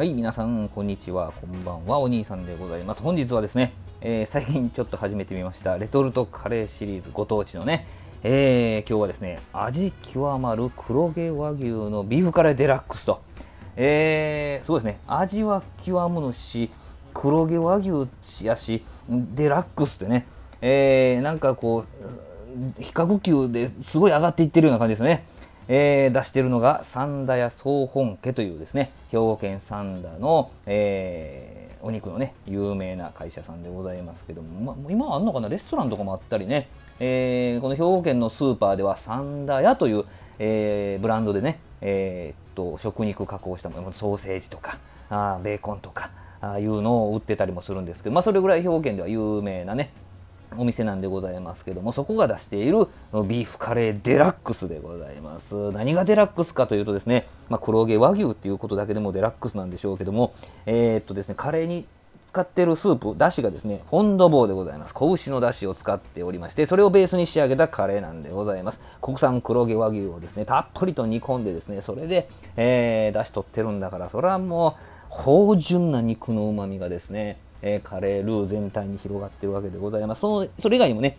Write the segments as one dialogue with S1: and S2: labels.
S1: はい、皆さん、こんにちは。こんばんは。お兄さんでございます。本日はですね、えー最近ちょっと始めてみました、レトルトカレーシリーズご当地のね、えー今日はですね、味極まる黒毛和牛のビーフカレーデラックスと、えー、そうですね、味は極むのし、黒毛和牛やし、デラックスってね、えーなんかこう、比較級ですごい上がっていってるような感じですね。えー出しているのが三田屋総本家というですね兵庫県三田の、えーお肉のね有名な会社さんでございますけども、ま、今はあんのかなレストランとかもあったりね、えーこの兵庫県のスーパーでは三田屋という、えーブランドでね、えーっと食肉加工したものソーセージとかあベーコンとかああいうのを売ってたりもするんですけど、まあ、それぐらい兵庫県では有名なねお店なんでございますけどもそこが出しているビーフカレーデラックスでございます。何がデラックスかというとですね、まあ、黒毛和牛っていうことだけでもデラックスなんでしょうけどもえーっとですねカレーに使ってるスープだしがですねフォンドボーでございます。子牛のだしを使っておりましてそれをベースに仕上げたカレーなんでございます。国産黒毛和牛をですねたっぷりと煮込んでですねそれで、えー、だし取ってるんだからそれはもう芳醇な肉のうまみがですねえーカレールー全体に広がってるわけでございます。そのそれ以外にもね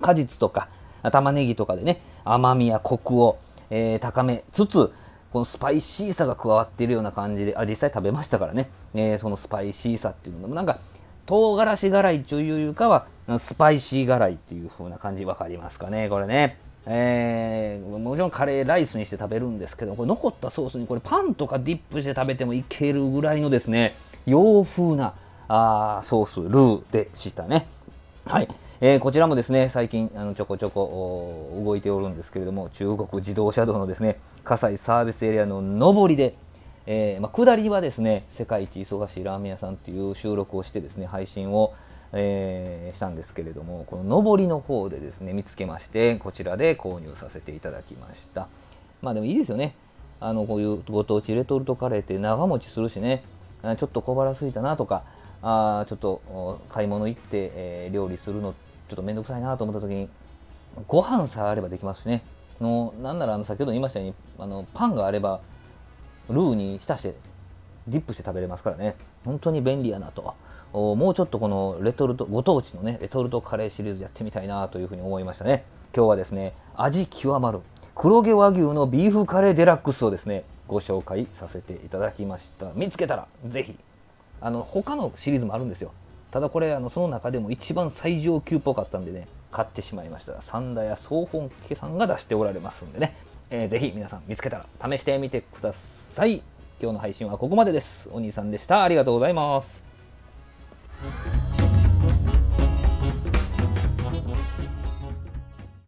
S1: 果実とか玉ねぎとかでね甘みやコクを、えー高めつつこのスパイシーさが加わっているような感じであ実際食べましたからね、えーそのスパイシーさっていうのもなんか唐辛子辛いというよりかはスパイシー辛いっていう風な感じ。分かりますかね？これね。えーもちろんカレーライスにして食べるんですけどこれ残ったソースにこれパンとかディップして食べてもいけるぐらいのですね洋風なあーソースルーでしたね。はい、えーこちらもですね最近あのちょこちょこ動いておるんですけれども中国自動車道のですね葛西サービスエリアの上りで、えーまあ、下りはですね世界一忙しいラーメン屋さんっていう収録をしてですね配信を、えーしたんですけれどもこの上りの方でですね見つけましてこちらで購入させていただきました。まあでもいいですよね。あのこういうご当地レトルトカレーって長持ちするしねちょっと小腹空いたなとかあちょっと買い物行って、えー料理するのちょっとめんどくさいなと思った時にご飯さえあればできますしね。のなんならあの先ほど言いましたようにあのパンがあればルーに浸してディップして食べれますからね。本当に便利やなと。おもうちょっとこのレトルトご当地のねレトルトカレーシリーズやってみたいなというふうに思いましたね。今日はですね味極まる黒毛和牛のビーフカレーデラックスをですねご紹介させていただきました。見つけたらぜひ。あの他のシリーズもあるんですよ。ただこれあのその中でも一番最上級っぽかったんでね買ってしまいました三田屋総本家さんが出しておられますんでね、えーぜひ皆さん見つけたら試してみてください。今日の配信はここまでです。お兄さんでした。ありがとうございます。